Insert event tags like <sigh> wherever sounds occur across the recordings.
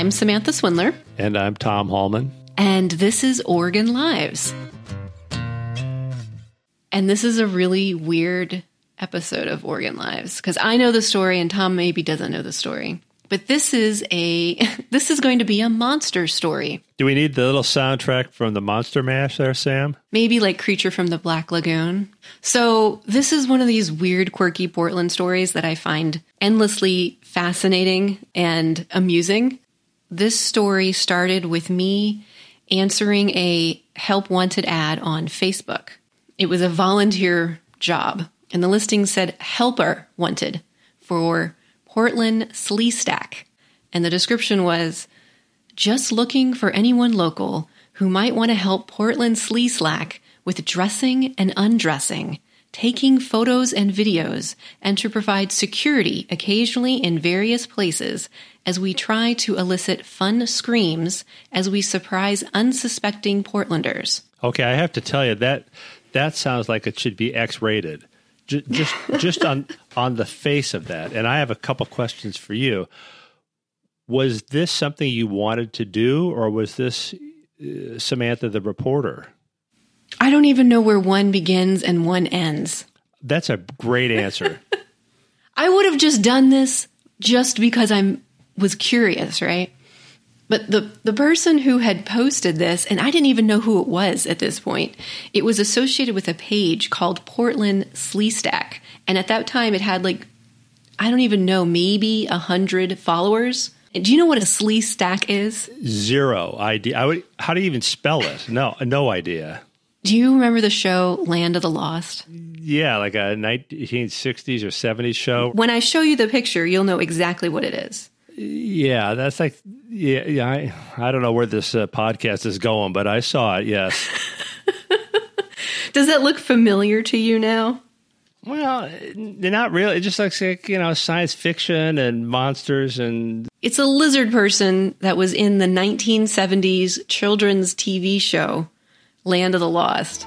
I'm Samantha Swindler. And I'm Tom Hallman. And this is Oregon Lives. And this is a really weird episode of Oregon Lives because I know the story and Tom maybe doesn't know the story. But this is a <laughs> this is going to be a monster story. Do we need the little soundtrack from the Monster Mash there, Sam? Maybe like Creature from the Black Lagoon. So, this is one of these weird quirky Portland stories that I find endlessly fascinating and amusing. This story started with me answering a help wanted ad on Facebook. It was a volunteer job, and the listing said helper wanted for Portland Sleestak. And the description was just looking for anyone local who might want to help Portland Sleestak with dressing and undressing, taking photos and videos, and to provide security occasionally in various places as we try to elicit fun screams as we surprise unsuspecting Portlanders. Okay, I have to tell you that that sounds like it should be X-rated just just on on the face of that, and I have a couple questions for you. Was this something you wanted to do, or was this uh, Samantha the reporter? I don't even know where one begins and one ends. That's a great answer. <laughs> I would have just done this just because I'm was curious, right? But the, the person who had posted this, and I didn't even know who it was at this point, it was associated with a page called Portland Sleestak. And at that time, it had like, I don't even know, maybe a hundred followers. Do you know what a Sleestak is? Zero idea. I would, how do you even spell it? No, no idea. Do you remember the show Land of the Lost? Yeah, like a 1960s or 70s show. When I show you the picture, you'll know exactly what it is. Yeah, that's like yeah. yeah I I don't know where this uh, podcast is going, but I saw it. Yes. <laughs> Does that look familiar to you now? Well, not really. It just looks like you know science fiction and monsters and. It's a lizard person that was in the 1970s children's TV show Land of the Lost. To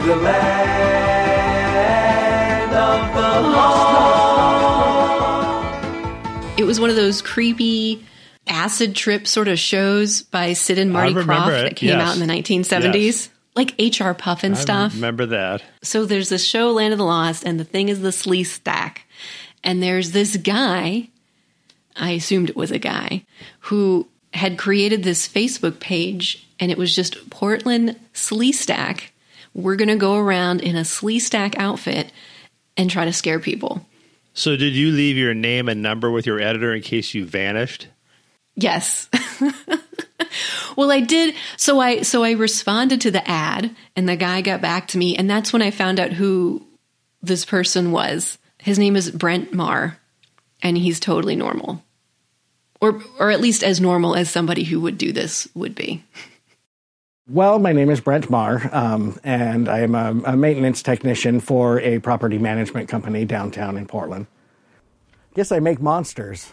the land of the lost. It was one of those creepy acid trip sort of shows by Sid and Marty Krofft it. that came yes. out in the 1970s. Yes. Like HR Pufnstuf. remember that. So there's this show, Land of the Lost, and the thing is the Sleestak. And there's this guy, I assumed it was a guy, who had created this Facebook page, and it was just Portland Sleestak. We're going to go around in a Sleestak outfit and try to scare people. So, did you leave your name and number with your editor in case you vanished? Yes. <laughs> well, I did. So I so I responded to the ad, and the guy got back to me, and that's when I found out who this person was. His name is Brent Marr, and he's totally normal, or or at least as normal as somebody who would do this would be. Well, my name is Brent Marr, um, and I am a, a, maintenance technician for a property management company downtown in Portland. Guess I make monsters.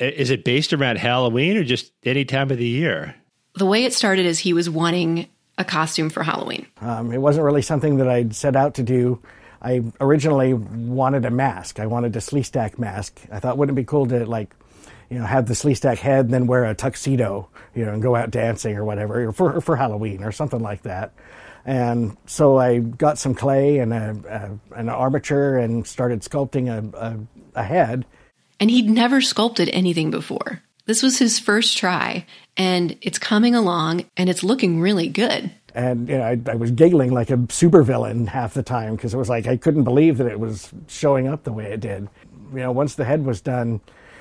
Is it based around Halloween or just any time of the year? The way it started is he was wanting a costume for Halloween. Um, it wasn't really something that I'd set out to do. I originally wanted a mask. I wanted a Sleestak mask. I thought, wouldn't it be cool to like you know, have the Sleestak head and then wear a tuxedo, you know, and go out dancing or whatever, or for, for Halloween or something like that. And so I got some clay and a, a an armature and started sculpting a, a, a head. And he'd never sculpted anything before. This was his first try, and it's coming along and it's looking really good. And you know, I, I was giggling like a supervillain half the time because it was like I couldn't believe that it was showing up the way it did. You know, once the head was done,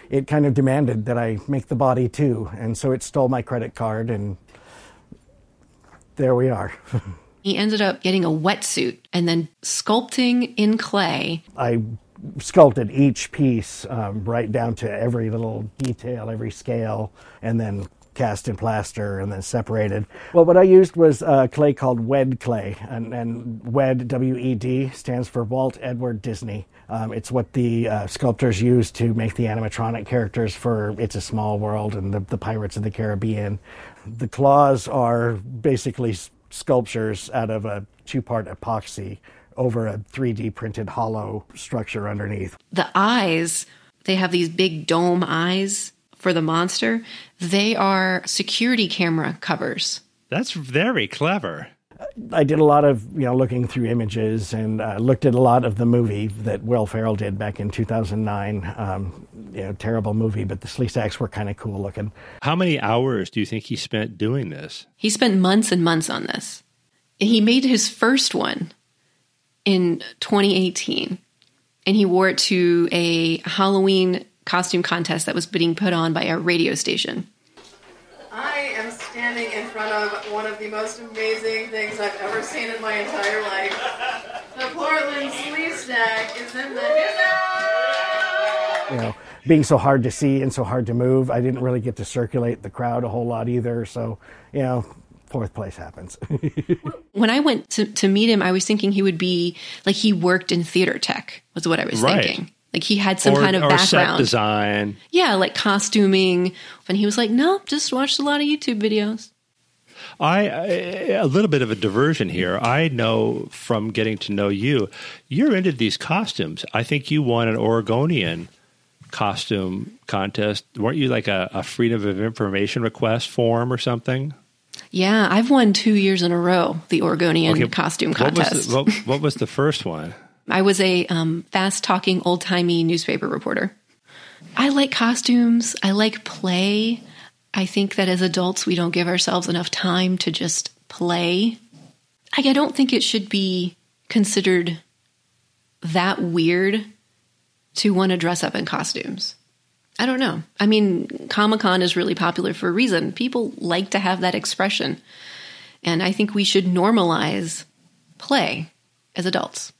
it kind of demanded that I make the body too. And so it stole my credit card, and there we are. <laughs> he ended up getting a wetsuit and then sculpting in clay. I sculpted each piece um, right down to every little detail, every scale, and then cast in plaster and then separated. Well, what I used was uh, clay called Wed clay, and, and Wed W E D stands for Walt Edward Disney. Um, it's what the uh, sculptors used to make the animatronic characters for It's a Small World and the, the Pirates of the Caribbean. The claws are basically sculptures out of a two part epoxy over a 3D printed hollow structure underneath. The eyes, they have these big dome eyes for the monster, they are security camera covers. That's very clever. I did a lot of you know looking through images and uh, looked at a lot of the movie that Will Ferrell did back in 2009. Um, you know, terrible movie, but the Sleestaks were kind of cool looking. How many hours do you think he spent doing this? He spent months and months on this. He made his first one in 2018, and he wore it to a Halloween costume contest that was being put on by a radio station. I am standing in front of one of the most amazing things I've ever seen in my entire life. The Portland Sleestak is in the You know, being so hard to see and so hard to move, I didn't really get to circulate the crowd a whole lot either. So, you know, fourth place happens. <laughs> when I went to, to meet him, I was thinking he would be like he worked in theater tech, was what I was Right. thinking. Like he had some or, kind of or set background. design. Yeah, like costuming. And he was like, no, just watched a lot of YouTube videos. I, I a little bit of a diversion here. I know from getting to know you, you're into these costumes. I think you won an Oregonian costume contest. Weren't you like a, a freedom of information request form or something? Yeah, I've won two years in a row the Oregonian costume what was contest. the- what, what was the first one? I was a um, fast talking, old timey newspaper reporter. I like costumes. I like play. I think that as adults, we don't give ourselves enough time to just play. I don't think it should be considered that weird to want to dress up in costumes. I don't know. I mean, Comic Con is really popular for a reason. People like to have that expression. And I think we should normalize play as adults.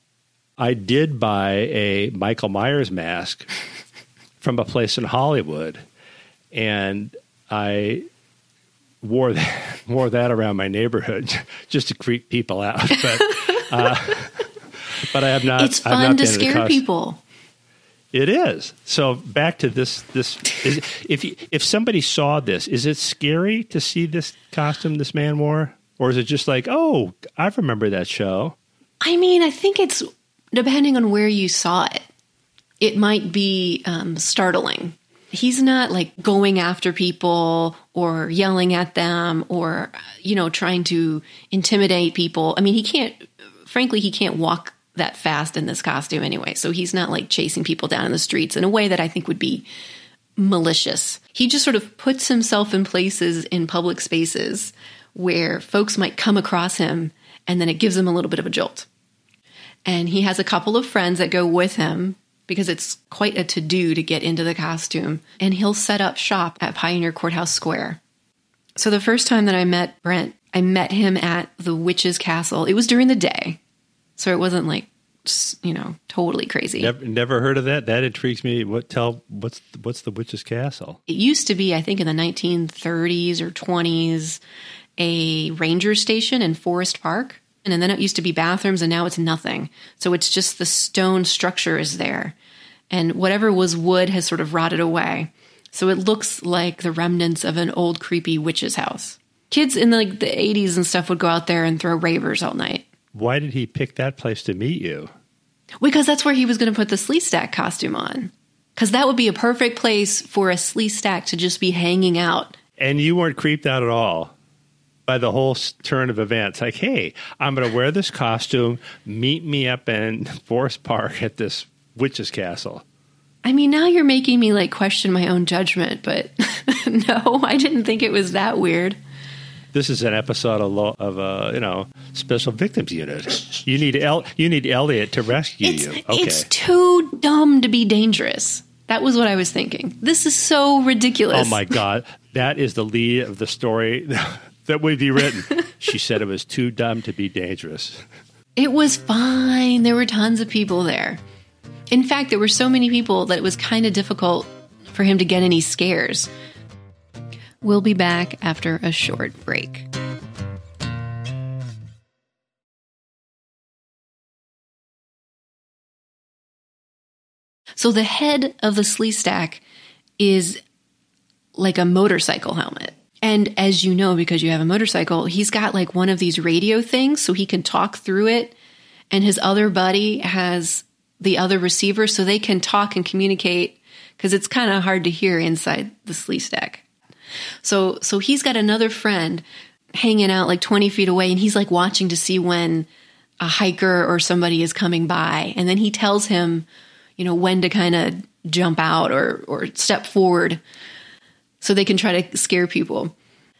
I did buy a Michael Myers mask from a place in Hollywood, and I wore that <laughs> wore that around my neighborhood <laughs> just to creep people out. <laughs> But uh, but I have not. it's fun not to scare people. It is. So back to this. This is, if you, if somebody saw this, is it scary to see this costume this man wore, or is it just like, oh, I remember that show? I mean, I think it's depending on where you saw it. It might be um, startling. He's not like going after people or yelling at them or, you know, trying to intimidate people. I mean, he can't, frankly, he can't walk that fast in this costume anyway. So he's not like chasing people down in the streets in a way that I think would be malicious. He just sort of puts himself in places in public spaces where folks might come across him and then it gives him a little bit of a jolt. And he has a couple of friends that go with him because it's quite a to do to get into the costume. And he'll set up shop at Pioneer Courthouse Square. So the first time that I met Brent, I met him at the Witch's Castle. It was during the day. So it wasn't like, you know, totally crazy. Never, never heard of that. That intrigues me. What tell what's what's the witch's castle? It used to be, I think, in the 1930s or 20s, a ranger station in Forest Park. And then it used to be bathrooms, and now it's nothing. So it's just the stone structure is there. And whatever was wood has sort of rotted away. So it looks like the remnants of an old, creepy witch's house. Kids in the, like, the 80s and stuff would go out there and throw ravers all night. Why did he pick that place to meet you? Because that's where he was going to put the Sleestak costume on. Because that would be a perfect place for a Sleestak to just be hanging out And you weren't creeped out at all by the whole turn of events. Like, hey, I'm going to wear this costume. Meet me up in Forest Park at this witch's castle. I mean, now you're making me like question my own judgment, but <laughs> no, I didn't think it was that weird. This is an episode of, lo- of uh, you know special victims unit. You need El- you need Elliot to rescue It's you. Okay, it's too dumb to be dangerous. That was what I was thinking. This is so ridiculous. Oh my God, that is the lead of the story <laughs> that would be written. <laughs> she said it was too dumb to be dangerous. It was fine. There were tons of people there. In fact, there were so many people that it was kind of difficult for him to get any scares. We'll be back after a short break. So the head of the Sleestak is like a motorcycle helmet. And as you know, because you have a motorcycle, he's got like one of these radio things so he can talk through it. And his other buddy has the other receiver so they can talk and communicate because it's kind of hard to hear inside the Sleestak. So, so he's got another friend hanging out like 20 feet away and he's like watching to see when a hiker or somebody is coming by. And then he tells him, you know, when to kind of jump out or, or step forward so they can try to scare people.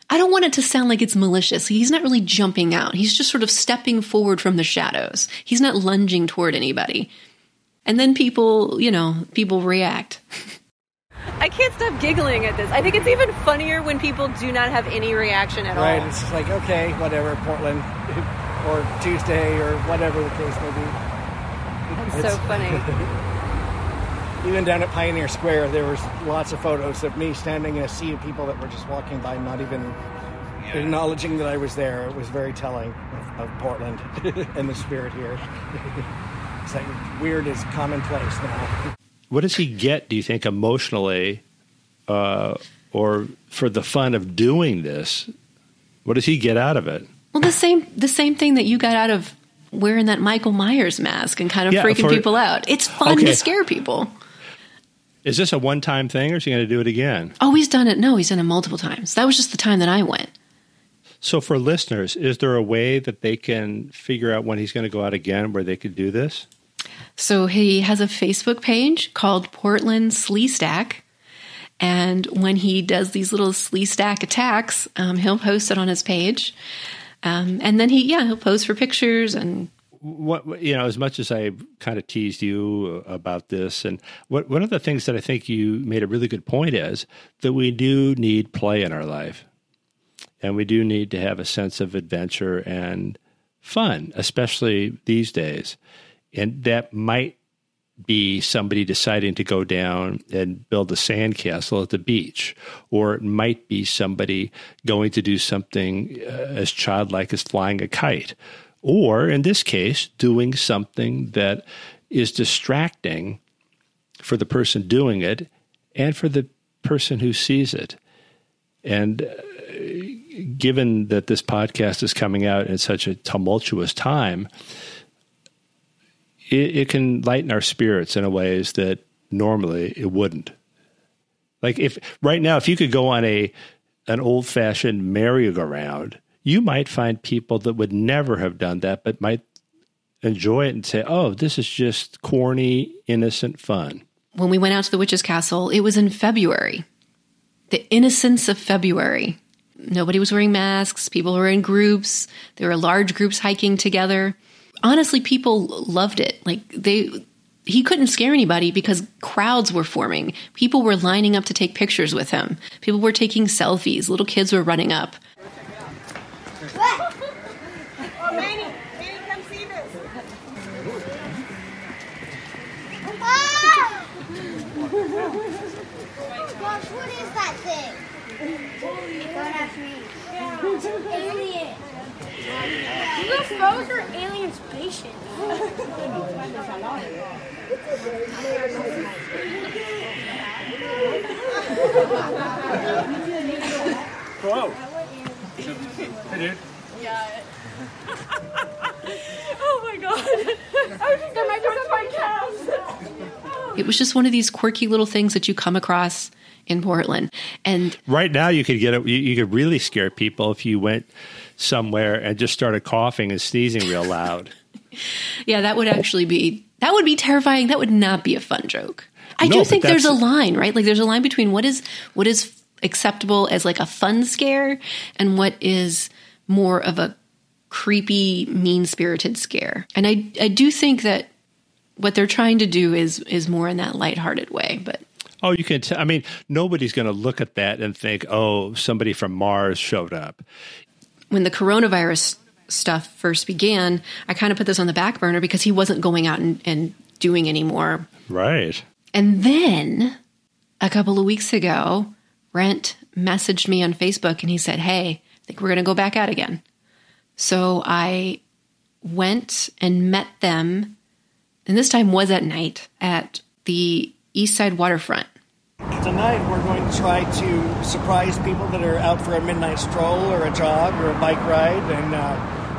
I don't want it to sound like it's malicious. He's not really jumping out. He's just sort of stepping forward from the shadows. He's not lunging toward anybody. And then people, you know, people react. <laughs> I can't stop giggling at this. I think it's even funnier when people do not have any reaction at Right, all. it's just like, okay, whatever, Portland, <laughs> or Tuesday, or whatever the case may be. It's so funny. <laughs> Even down at Pioneer Square, there was lots of photos of me standing in a sea of people that were just walking by, not even acknowledging that I was there. It was very telling of, of Portland <laughs> and the spirit here. <laughs> it's like weird is commonplace now. What does he get, do you think, emotionally uh, or for the fun of doing this? What does he get out of it? Well, the same the same thing that you got out of wearing that Michael Myers mask and kind of Yeah, freaking for- people out. It's fun Okay. to scare people. Is this a one time thing or is he going to do it again? Oh, he's done it. No, he's done it multiple times. That was just the time that I went. So, for listeners, is there a way that they can figure out when he's going to go out again where they could do this? So he has a Facebook page called Portland Sleestak. And when he does these little Sleestak attacks, um, he'll post it on his page. Um, and then he, yeah, he'll post for pictures and what you know as much as i kind of teased you about this and what one of the things that i think you made a really good point is that we do need play in our life. And we do need to have a sense of adventure and fun especially these days. And that might be somebody deciding to go down and build a sandcastle at the beach, or it might be somebody going to do something uh, as childlike as flying a kite, or in this case, doing something that is distracting for the person doing it and for the person who sees it. And uh, given that this podcast is coming out in such a tumultuous time, it, it can lighten our spirits in a ways that normally it wouldn't. Like if right now, if you could go on a an old fashioned merry-go-round, you might find people that would never have done that, but might enjoy it and say, "Oh, this is just corny, innocent fun." when we went out to the witch's castle, it was in February. The innocence of February. Nobody was wearing masks. People were in groups. There were large groups hiking together. Honestly, people loved it. Like they he couldn't scare anybody because crowds were forming. People were lining up to take pictures with him. People were taking selfies. Little kids were running up. Oh, Manny, Manny, come see this. Oh, gosh, what is that thing? Don't ask me. Alien. UFOs are alien spaceships. Hello. <laughs> Oh my god. There might be some my calves. It was just one of these quirky little things that you come across in Portland. And Right now, you could get it. You, you could really scare people if you went somewhere and just started coughing and sneezing real loud. <laughs> Yeah, that would actually be that would be terrifying. That would not be a fun joke. I No, do think there's a line, right? Like there's a line between what is what is acceptable as like a fun scare and what is more of a creepy, mean-spirited scare. And I I do think that what they're trying to do is is more in that lighthearted way, but Oh, you can. T- I mean, nobody's going to look at that and think, "Oh, somebody from Mars showed up." when the coronavirus stuff first began, I kind of put this on the back burner because he wasn't going out and, and doing anymore. Right. And then a couple of weeks ago, Brent messaged me on Facebook and he said, Hey, I think we're going to go back out again. So I went and met them, and this time was at night at the East Side Waterfront. Tonight we're going to try to surprise people that are out for a midnight stroll or a jog or a bike ride, and uh,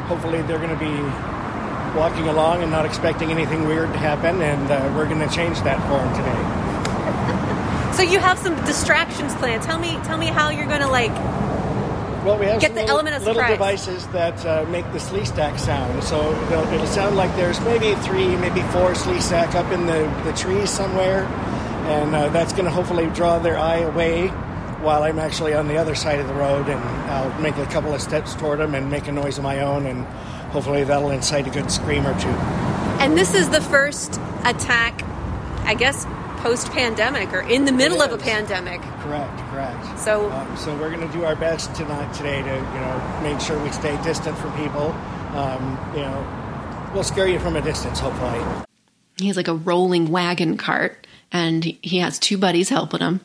hopefully they're going to be walking along and not expecting anything weird to happen, and uh, we're going to change that for them today. So you have some distractions planned. Tell me, tell me how you're going to like. Well, we have Get the little, element of surprise. little devices that uh, make the Sleestak sound. So it'll, it'll sound like there's maybe three, maybe four Sleestak up in the, the trees somewhere, and uh, that's going to hopefully draw their eye away while I'm actually on the other side of the road, and I'll make a couple of steps toward them and make a noise of my own, and hopefully that'll incite a good scream or two. And this is the first attack, I guess, post pandemic or in the middle of a pandemic. Correct, correct. So- um, so we're going to do our best tonight today to you know make sure we stay distant from people. Um, you know, we'll scare you from a distance, hopefully. he has like a rolling wagon cart and he- he has two buddies helping him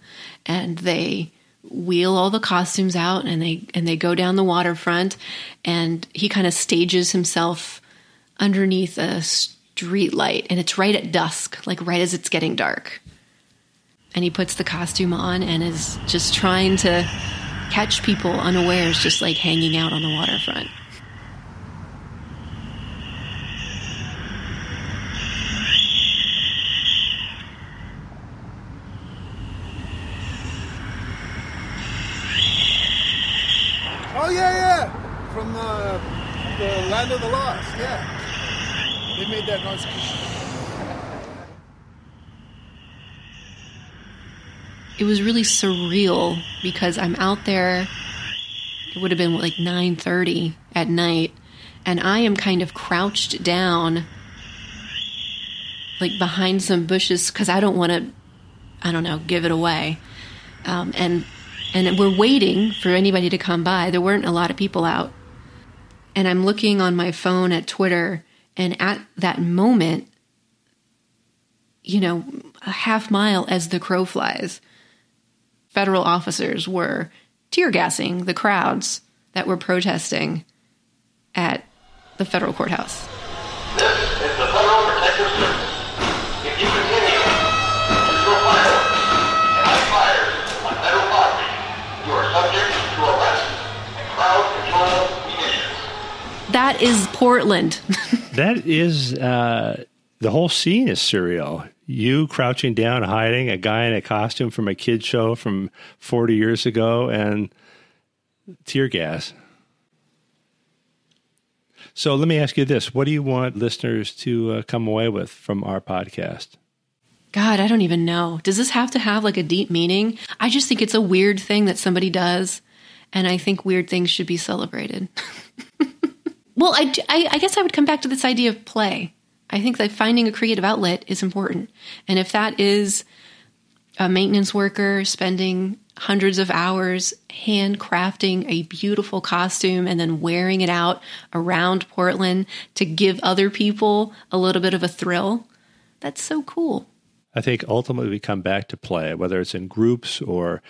and they wheel all the costumes out and they and they go down the waterfront and he kind of stages himself underneath a street light and it's right at dusk like right as it's getting dark and he puts the costume on and is just trying to catch people unawares just like hanging out on the waterfront Oh yeah, yeah, from the the land of the lost. Yeah, they made that noise. it was really surreal because I'm out there. It would have been like 9:30 at night, and I am kind of crouched down, like behind some bushes because I don't want to, I don't know, give it away. Um, and and we're waiting for anybody to come by. There weren't a lot of people out, and I'm looking on my phone at Twitter, and at that moment, you know, a half mile as the crow flies federal officers were tear gassing the crowds that were protesting at the federal courthouse. That is Portland. <laughs> That is uh, the whole scene is surreal. You crouching down, hiding, a guy in a costume from a kid show from 40 years ago, and tear gas. So let me ask you this: What do you want listeners to uh, come away with from our podcast? God, I don't even know. Does this have to have like a deep meaning? I just think it's a weird thing that somebody does, and I think weird things should be celebrated. <laughs> well, I, I, I guess I would come back to this idea of play. I think that finding a creative outlet is important. And if that is a maintenance worker spending hundreds of hours handcrafting a beautiful costume and then wearing it out around Portland to give other people a little bit of a thrill, that's so cool. I think ultimately we come back to play, whether it's in groups or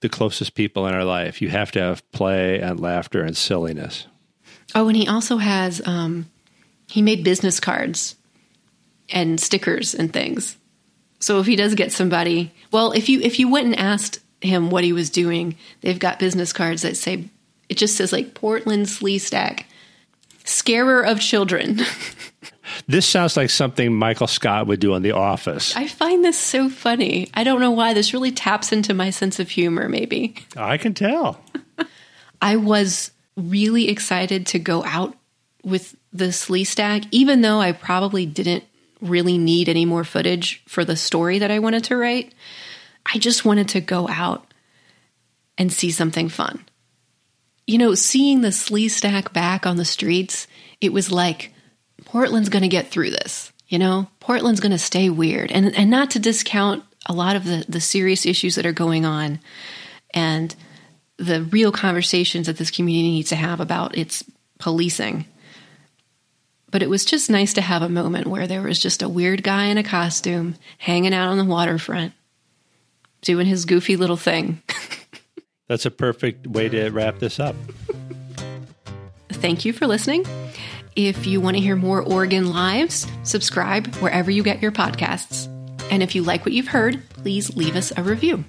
the closest people in our life. You have to have play and laughter and silliness. Oh, and he also has um, he made business cards and stickers and things. So if he does get somebody, well, if you if you went and asked him what he was doing, they've got business cards that say it just says like Portland Sleestak, scarer of children. <laughs> This sounds like something Michael Scott would do on The Office. I find this so funny. I don't know why. This really taps into my sense of humor, maybe. I can tell. <laughs> I was really excited to go out with the Sleestak, even though I probably didn't really need any more footage for the story that I wanted to write. I just wanted to go out and see something fun. You know, seeing the Sleestak back on the streets, it was like Portland's going to get through this. You know, Portland's going to stay weird, and and not to discount a lot of the the serious issues that are going on, and the real conversations that this community needs to have about its policing. But it was just nice to have a moment where there was just a weird guy in a costume hanging out on the waterfront, doing his goofy little thing. <laughs> That's a perfect way to wrap this up. Thank you for listening. If you want to hear more Oregon Lives, subscribe wherever you get your podcasts. And if you like what you've heard, please leave us a review.